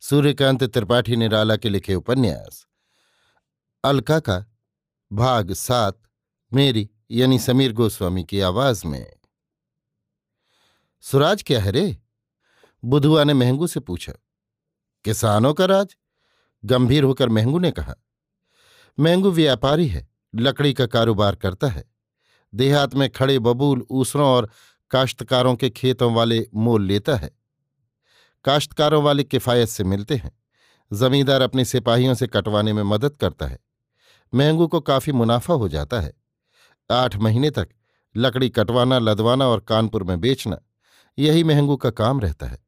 सूर्यकांत त्रिपाठी निराला के लिखे उपन्यास। अलका का भाग सात, मेरी, यानी समीर गोस्वामी की आवाज़ में। सुराज क्या है रे? बुधुआ ने महंगू से पूछा। किसानों का राज? गंभीर होकर महंगू ने कहा। महंगू व्यापारी है, लकड़ी का कारोबार करता है। देहात में खड़े बबूल, ऊसरों और काश्तकारों के खेतों वाले मोल लेता है। काश्तकारों वाले किफ़ायत से मिलते हैं। जमींदार अपने सिपाहियों से कटवाने में मदद करता है। महंगू को काफ़ी मुनाफा हो जाता है। आठ महीने तक लकड़ी कटवाना, लदवाना और कानपुर में बेचना, यही महंगू का काम रहता है।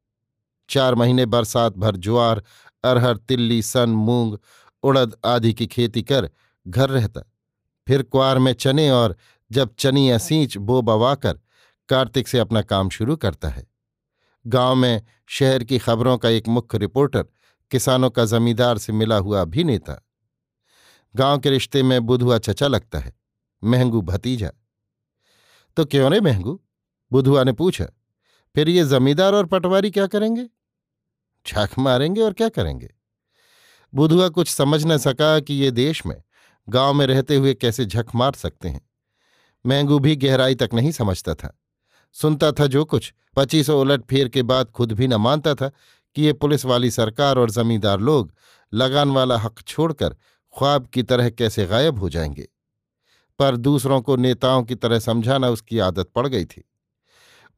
चार महीने बरसात भर ज्वार, अरहर, तिल्ली, सन, मूंग, उड़द आदि की खेती कर घर रहता। फिर क्वार में चने और जब चनी असींच बो बवाकर कार्तिक से अपना काम शुरू करता है। गाँव में शहर की खबरों का एक मुख्य रिपोर्टर किसानों का जमींदार से मिला हुआ अभिनेता गाँव के रिश्ते में बुधुआ चचा लगता है, महंगू भतीजा। तो क्यों रे महंगू? बुधुआ ने पूछा, फिर ये जमींदार और पटवारी क्या करेंगे? छाख मारेंगे और क्या करेंगे? बुधुआ कुछ समझ न सका कि ये देश में, गाँव में रहते हुए कैसे झक मार सकते हैं। महंगू भी गहराई तक नहीं समझता था। सुनता था जो कुछ। पच्चीसों उलट फेर के बाद खुद भी न मानता था कि ये पुलिस वाली सरकार और जमींदार लोग लगान वाला हक छोड़कर ख्वाब की तरह कैसे गायब हो जाएँगे। पर दूसरों को नेताओं की तरह समझाना उसकी आदत पड़ गई थी।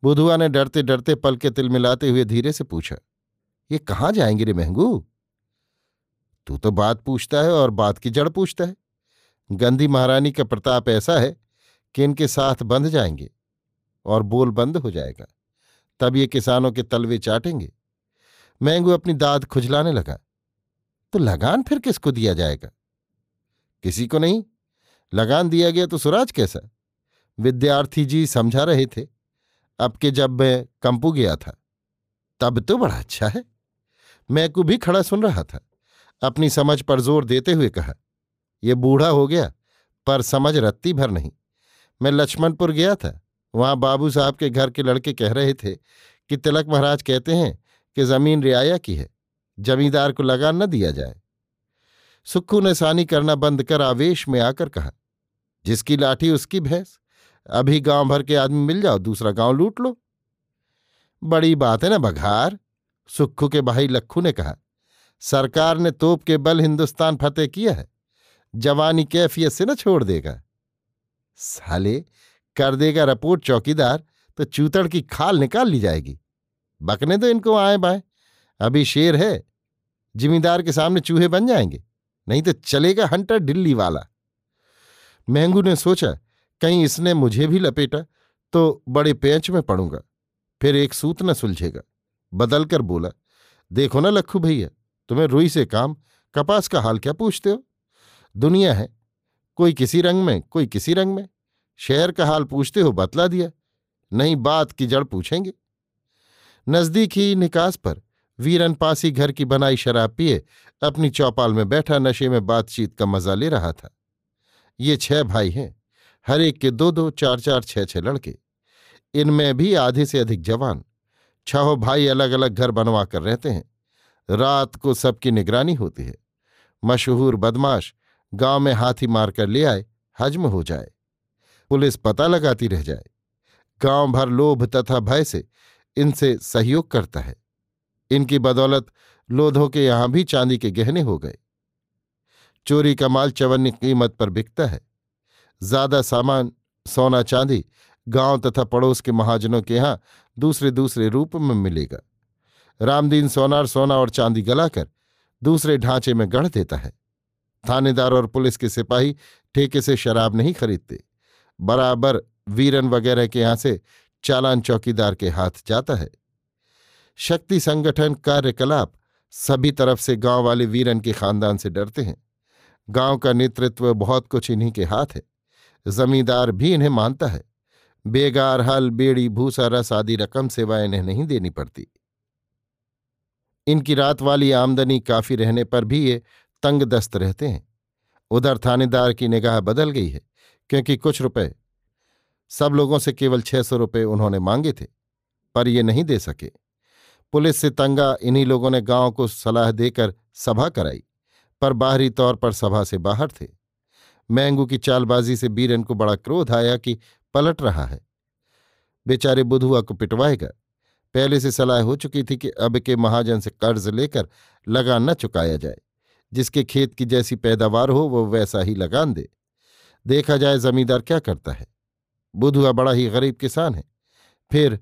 बुधुआ ने डरते डरते पल के तिल मिलाते हुए धीरे से पूछा, ये कहाँ जाएँगे रे महंगू? तू तो बात पूछता है और बात की जड़ पूछता है। गंदी महारानी का प्रताप ऐसा है कि इनके साथ बंध जाएँगे। और बोल बंद हो जाएगा। तब ये किसानों के तलवे चाटेंगे। मैंगू अपनी दाद खुजलाने लगा। तो लगान फिर किसको दिया जाएगा? किसी को नहीं। लगान दिया गया तो सुराज कैसा? विद्यार्थी जी समझा रहे थे। अब के जब मैं कंपू गया था, तब तो बड़ा अच्छा है। मैकू भी खड़ा सुन रहा था। अपनी समझ पर ज़ोर देते हुए कहा यह बूढ़ा हो गया, पर समझ रत्ती भर नहीं। मैं लक्ष्मणपुर गया था। वहाँ बाबू साहब के घर के लड़के कह रहे थे कि तिलक महाराज कहते हैं कि ज़मीन रियाया की है, जमींदार को लगान न दिया जाए। सुक्खू ने सानी करना बंद कर आवेश में आकर कहा, जिसकी लाठी उसकी भैंस, अभी गाँव भर के आदमी मिल जाओ, दूसरा गाँव लूट लो। बड़ी बात है ना बघार, सुक्खू के भाई लक्खू ने कहा, सरकार ने तोप के बल हिंदुस्तान फतेह किया है, जवानी कैफियत से न छोड़ देगा। साले कर देगा रिपोर्ट चौकीदार तो चूतड़ की खाल निकाल ली जाएगी। बकने तो इनको आए बाएँ। अभी शेर है, जिमीदार के सामने चूहे बन जाएँगे, नहीं तो चलेगा हंटर डिल्ली वाला। महंगू ने सोचा, कहीं इसने मुझे भी लपेटा तो बड़े पेंच में पड़ूँगा, फिर एक सूत न सुलझेगा। बदल कर बोला, देखो ना लखू भैया, तुम्हें रुई से काम, कपास का हाल क्या पूछते हो? दुनिया है, कोई किसी रंग में, कोई किसी रंग में। शहर का हाल पूछते हो बतला दिया, नहीं बात की जड़ पूछेंगे। नज़दीक ही निकास पर वीरन पासी घर की बनाई शराब पिए, अपनी चौपाल में बैठा, नशे में बातचीत का मज़ा ले रहा था। ये छह भाई हैं, हर एक के दो दो, चार चार, छह छह लड़के। इनमें भी आधे से अधिक जवान। छहों भाई अलग अलग घर बनवा कर रहते हैं। रात को सबकी निगरानी होती है। मशहूर बदमाश गाँव में हाथी मारकर ले आए, हजम हो जाए। पुलिस पता लगाती रह जाए। गाँव भर लोभ तथा भय से इनसे सहयोग करता है। इनकी बदौलत लोधों के यहाँ भी चांदी के गहने हो गए। चोरी का माल चवन्य कीमत पर बिकता है। ज़्यादा सामान, सोना चांदी गाँव तथा पड़ोस के महाजनों के यहाँ दूसरे दूसरे रूप में मिलेगा। रामदीन सोनार सोना और चांदी गलाकर दूसरे ढांचे में गढ़ देता है। थानेदार और पुलिस के सिपाही ठेके से शराब नहीं खरीदते। बराबर वीरन वगैरह के यहाँ से चालान चौकीदार के हाथ जाता है। शक्ति संगठन कार्यकलाप सभी तरफ़ से गाँव वाले वीरन के खानदान से डरते हैं। गाँव का नेतृत्व बहुत कुछ इन्हीं के हाथ है। जमींदार भी इन्हें मानता है। बेगार हल, बेड़ी, भूसा, रस आदि रकम सेवा इन्हें नहीं देनी पड़ती। इनकी रात वाली आमदनी काफ़ी रहने पर भी ये तंग दस्त रहते हैं। उधर थानेदार की निगाह बदल गई है। क्योंकि कुछ रुपए सब लोगों से केवल छह सौ रुपये उन्होंने मांगे थे, पर ये नहीं दे सके। पुलिस से तंगा इन्हीं लोगों ने गाँव को सलाह देकर सभा कराई, पर बाहरी तौर पर सभा से बाहर थे। मैंगू की चालबाजी से बीरन को बड़ा क्रोध आया कि पलट रहा है। बेचारे बुधुआ को पिटवाएगा। पहले से सलाह हो चुकी थी कि अब के महाजन से कर्ज लेकर लगान न चुकाया जाए। जिसके खेत की जैसी पैदावार हो, वो वैसा ही लगान दे। देखा जाए जमींदार क्या करता है? बुधुआ बड़ा ही गरीब किसान है। फिर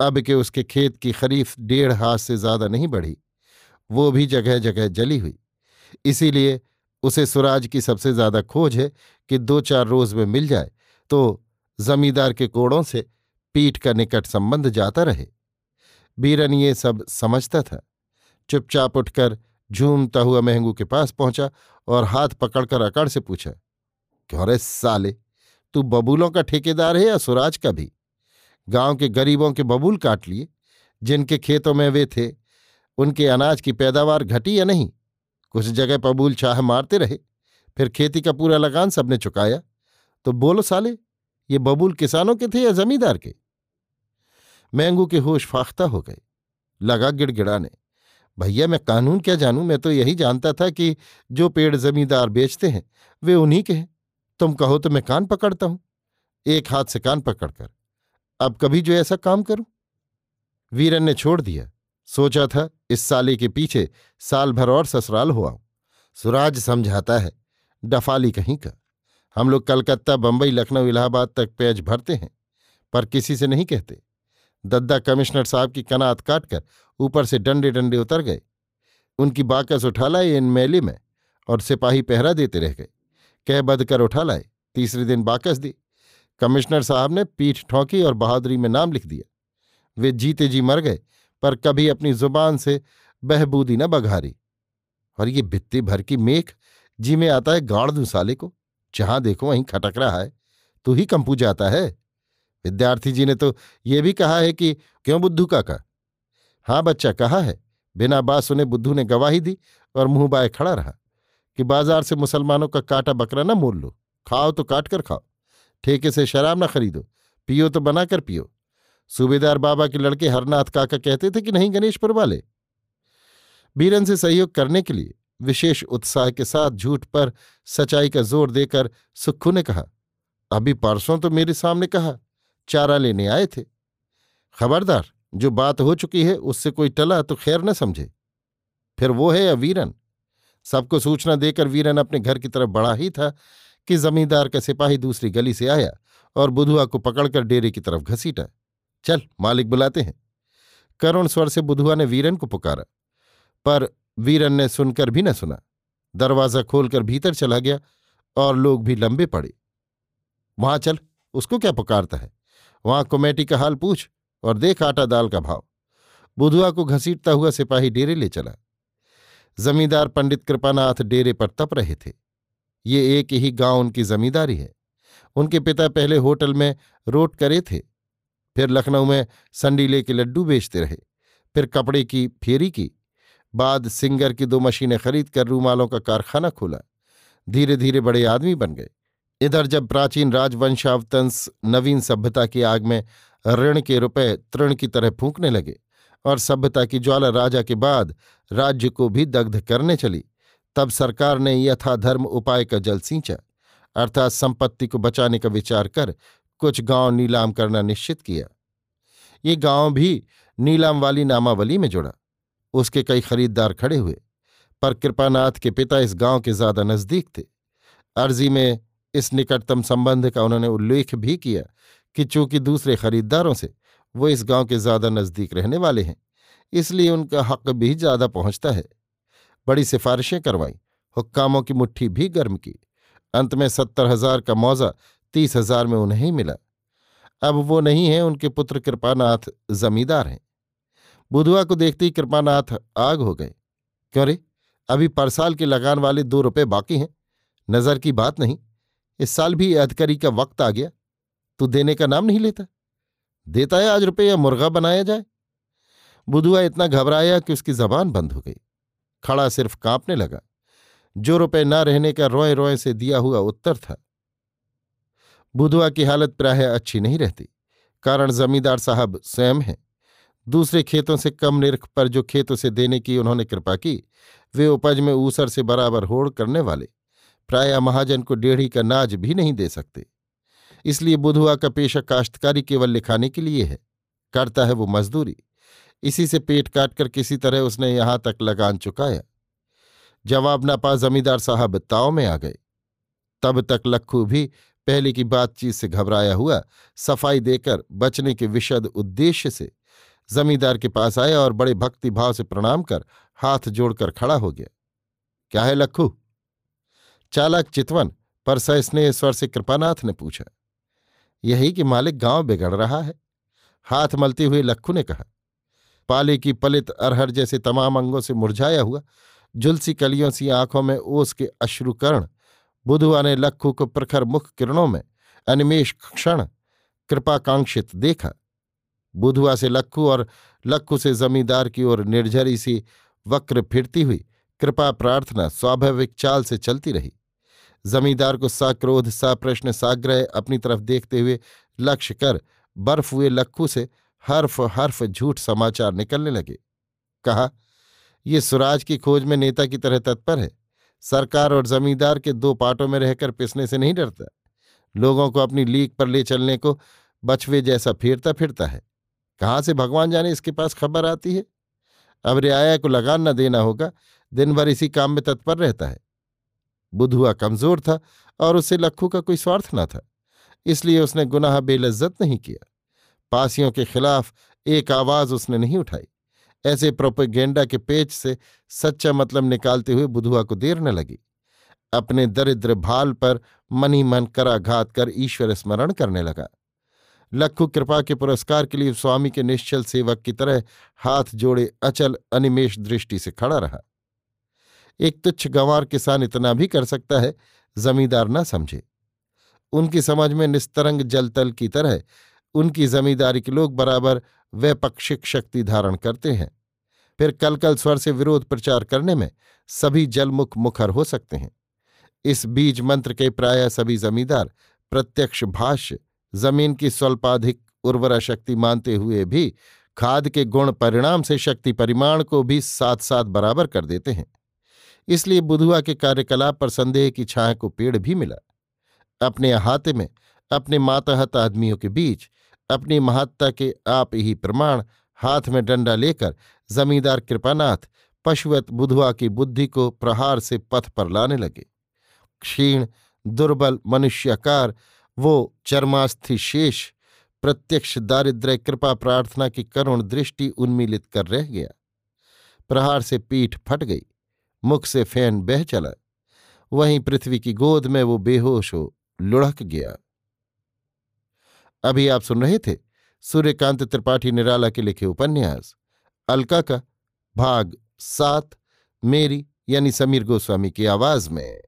अब के उसके खेत की खरीफ डेढ़ हाथ से ज़्यादा नहीं बढ़ी। वो भी जगह जगह जली हुई। इसीलिए उसे सुराज की सबसे ज़्यादा खोज है कि दो चार रोज में मिल जाए तो जमींदार के कोड़ों से पीठ का निकट संबंध जाता रहे। बीरन ये सब समझता था। चुपचाप उठकर झूमता हुआ महंगू के पास पहुँचा और हाथ पकड़कर अकड़ से पूछा क्यों रे साले, तू बबूलों का ठेकेदार है या सुराज का भी? गाँव के गरीबों के बबूल काट लिए, जिनके खेतों में वे थे, उनके अनाज की पैदावार घटी या नहीं? कुछ जगह बबूल चाह मारते रहे, फिर खेती का पूरा लगान सबने चुकाया। तो बोलो साले, ये बबूल किसानों के थे या जमींदार के? मैंगू के होश फाख्ता हो गए। लगा गिड़गिड़ाने, भैया, मैं कानून क्या जानूं? मैं तो यही जानता था कि जो पेड़ जमींदार बेचते हैं, वे उन्हीं के हैं। तुम कहो तो मैं कान पकड़ता हूँ। एक हाथ से कान पकड़कर, अब कभी जो ऐसा काम करूँ? वीरन ने छोड़ दिया। सोचा था, इस साले के पीछे साल भर और ससुराल हुआ सुराज समझाता है, डफाली कहीं का। हम लोग कलकत्ता, बंबई, लखनऊ, इलाहाबाद तक पेज भरते हैं, पर किसी से नहीं कहते। दद्दा कमिश्नर साहब की कनात काटकर ऊपर से डंडे डंडे उतर गए। उनकी बाकस उठा लाए इन मेले में और सिपाही पहरा देते रह गए। कह बद कर उठा लाए। तीसरे दिन बाकस दी। कमिश्नर साहब ने पीठ ठोंकी और बहादुरी में नाम लिख दिया। वे जीते जी मर गए, पर कभी अपनी ज़ुबान से बहबूदी न बघारी। और ये भित्ती भर की मेख जी में आता है गाड़ दूँ साले को। जहाँ देखो वहीं खटक रहा है। तू ही कंपू जाता है। विद्यार्थी जी ने तो ये भी कहा है कि क्यों बुद्धू काका? हाँ बच्चा कहा है? बिना बात सुने बुद्धू ने गवाही दी और मुँह बाय खड़ा रहा। कि बाज़ार से मुसलमानों का काटा बकरा ना मोल लो। खाओ तो काट कर खाओ। ठेके से शराब ना खरीदो। पियो तो बनाकर पियो। सूबेदार बाबा के लड़के हरनाथ काका कहते थे कि नहीं गणेशपुर वाले? बीरन से सहयोग करने के लिए विशेष उत्साह के साथ झूठ पर सच्चाई का ज़ोर देकर सुक्खू ने कहा, अभी परसों तो मेरे सामने कहा, चारा लेने आए थे। खबरदार, जो बात हो चुकी है उससे कोई टला तो खैर न समझे। फिर वो है या वीरन सबको सूचना देकर वीरन अपने घर की तरफ़ बढ़ा ही था कि जमींदार का सिपाही दूसरी गली से आया और बुधुआ को पकड़कर डेरे की तरफ़ घसीटा। चल, मालिक बुलाते हैं। करुण स्वर से बुधुआ ने वीरन को पुकारा, पर वीरन ने सुनकर भी न सुना। दरवाज़ा खोलकर भीतर चला गया और लोग भी लंबे पड़े। वहाँ चल, उसको क्या पुकारता है? वहाँ कमेटी का हाल पूछ और देख आटा दाल का भाव। बुधुआ को घसीटता हुआ सिपाही डेरे ले चला। जमींदार पंडित कृपानाथ डेरे पर तप रहे थे। ये एक ही गाँव उनकी जमींदारी है। उनके पिता पहले होटल में रोट करे थे, फिर लखनऊ में संडीले के लड्डू बेचते रहे, फिर कपड़े की फेरी की, बाद सिंगर की दो मशीनें खरीद कर रूमालों का कारखाना खोला। धीरे धीरे बड़े आदमी बन गए। इधर जब प्राचीन राजवंशावतंस नवीन सभ्यता की आग में ऋण के रुपए तृण की तरह फूंकने लगे और सभ्यता की ज्वाला राजा के बाद राज्य को भी दग्ध करने चली। तब सरकार ने यथाधर्म उपाय का जल सींचा, अर्थात संपत्ति को बचाने का विचार कर कुछ गाँव नीलाम करना निश्चित किया। ये गाँव भी नीलाम वाली नामावली में जुड़ा। उसके कई खरीददार खड़े हुए, पर कृपानाथ के पिता इस गाँव के ज़्यादा नज़दीक थे। अर्जी में इस निकटतम संबंध का उन्होंने उल्लेख भी किया कि चूँकि दूसरे खरीदारों से वो इस गाँव के ज़्यादा नज़दीक रहने वाले हैं। इसलिए उनका हक भी ज़्यादा पहुँचता है। बड़ी सिफारिशें करवाई, हुक्कामों की मुट्ठी भी गर्म की। अंत में सत्तर हज़ार का मौजा तीस हज़ार में उन्हें ही मिला। अब वो नहीं है, उनके पुत्र कृपानाथ जमींदार हैं। बुधवा को देखते ही कृपानाथ आग हो गए। क्यों रे? अभी परसाल के लगान वाले दो रुपए बाकी हैं। नज़र की बात नहीं, इस साल भी अधकरी का वक्त आ गया। तू देने का नाम नहीं लेता? देता है आज रुपये या मुर्गा बनाया जाए? बुधुआ इतना घबराया कि उसकी जबान बंद हो गई। खड़ा सिर्फ़ कांपने लगा। जो रुपए ना रहने का रोए रोए से दिया हुआ उत्तर था। बुधुआ की हालत प्राय अच्छी नहीं रहती, कारण जमींदार साहब स्वयं हैं। दूसरे खेतों से कम निरख पर जो खेत उसे देने की उन्होंने कृपा की, वे उपज में ऊसर से बराबर होड़ करने वाले। प्राय महाजन को डेढ़ी का नाज भी नहीं दे सकते। इसलिए बुधुआ का पेशा काश्तकारी केवल लिखाने के लिए है। करता है वो मजदूरी। इसी से पेट काटकर किसी तरह उसने यहाँ तक लगान चुकाया। जवाब न पा जमींदार साहब ताव में आ गए। तब तक लक्खू भी पहले की बातचीत से घबराया हुआ, सफ़ाई देकर बचने के विशद उद्देश्य से जमींदार के पास आया और बड़े भक्ति भाव से प्रणाम कर हाथ जोड़कर खड़ा हो गया। क्या है लक्खू? चालक चितवन पर सस्नेह स्वर से कृपानाथ ने पूछा। यही कि मालिक गाँव बिगड़ रहा है। हाथ मलते हुए लक्खू ने कहा पाले की पलित अरहर जैसे तमाम अंगों से मुरझाया हुआ जुलसी कलियों सी आँखों में ओस के अश्रुकर्ण बुधुआ ने लक्खू को प्रखर मुख किरणों में अनिमेश क्षण कृपाकांक्षित देखा। बुधुआ से लक्खू और लक्खू से जमींदार की ओर निर्झरी सी वक्र फिरती हुई कृपा प्रार्थना स्वाभाविक चाल से चलती रही। जमींदार को सक्रोध, सप्रश्न, साग्रह अपनी तरफ़ देखते हुए लक्ष्य कर बर्फ़ हुए लक्खू से हर्फ हर्फ झूठ समाचार निकलने लगे। कहा, ये सुराज की खोज में नेता की तरह तत्पर है। सरकार और जमींदार के दो पाटों में रहकर पिसने से नहीं डरता। लोगों को अपनी लीक पर ले चलने को बछवे जैसा फेरता फिरता है। कहाँ से भगवान जाने इसके पास खबर आती है? अब रियाया को लगान न देना होगा। दिन भर इसी काम में तत्पर रहता है। बुधुआ कमज़ोर था और उससे लखू का कोई स्वार्थ न था। इसलिए उसने गुनाह बेलज्जत नहीं किया। पासियों के खिलाफ एक आवाज़ उसने नहीं उठाई। ऐसे प्रोपेगेंडा के पेच से सच्चा मतलब निकालते हुए बुधुआ को देर न लगी। अपने दरिद्र भाल पर मनी मन कराघात कर ईश्वर स्मरण करने लगा। लक्खू कृपा के पुरस्कार के लिए स्वामी के निश्चल सेवक की तरह हाथ जोड़े अचल अनिमेश दृष्टि से खड़ा रहा। एक तुच्छ गंवार किसान इतना भी कर सकता है, जमींदार ना समझे। उनकी समझ में निस्तरंग जलतल की तरह उनकी जमींदारी के लोग बराबर वैपक्षिक शक्ति धारण करते हैं। फिर कल कल स्वर से विरोध प्रचार करने में सभी जलमुख मुखर हो सकते हैं। इस बीज मंत्र के प्राय सभी जमींदार प्रत्यक्ष भाष्य, ज़मीन की स्वल्पाधिक उर्वरा शक्ति मानते हुए भी खाद के गुण परिणाम से शक्ति परिमाण को भी साथ साथ बराबर कर देते हैं। इसलिए बुधुआ के कार्यकलाप पर संदेह की छाया को पेड़ भी मिला। अपने अहाते में अपने माताहत आदमियों के बीच अपनी महत्ता के आप ही प्रमाण हाथ में डंडा लेकर जमींदार कृपानाथ पशुवत बुधवा की बुद्धि को प्रहार से पथ पर लाने लगे। क्षीण, दुर्बल, मनुष्याकार, वो चरमास्थि शेष, प्रत्यक्ष दारिद्र्य, कृपा प्रार्थना की करुण दृष्टि उन्मीलित कर रह गया। प्रहार से पीठ फट गई, मुख से फ़ैन बह चला। वहीं पृथ्वी की गोद में वो बेहोश हो लुढ़क गया। अभी आप सुन रहे थे सूर्यकांत त्रिपाठी निराला के लिखे उपन्यास। अलका का भाग सात, मेरी यानी समीर गोस्वामी की आवाज़ में।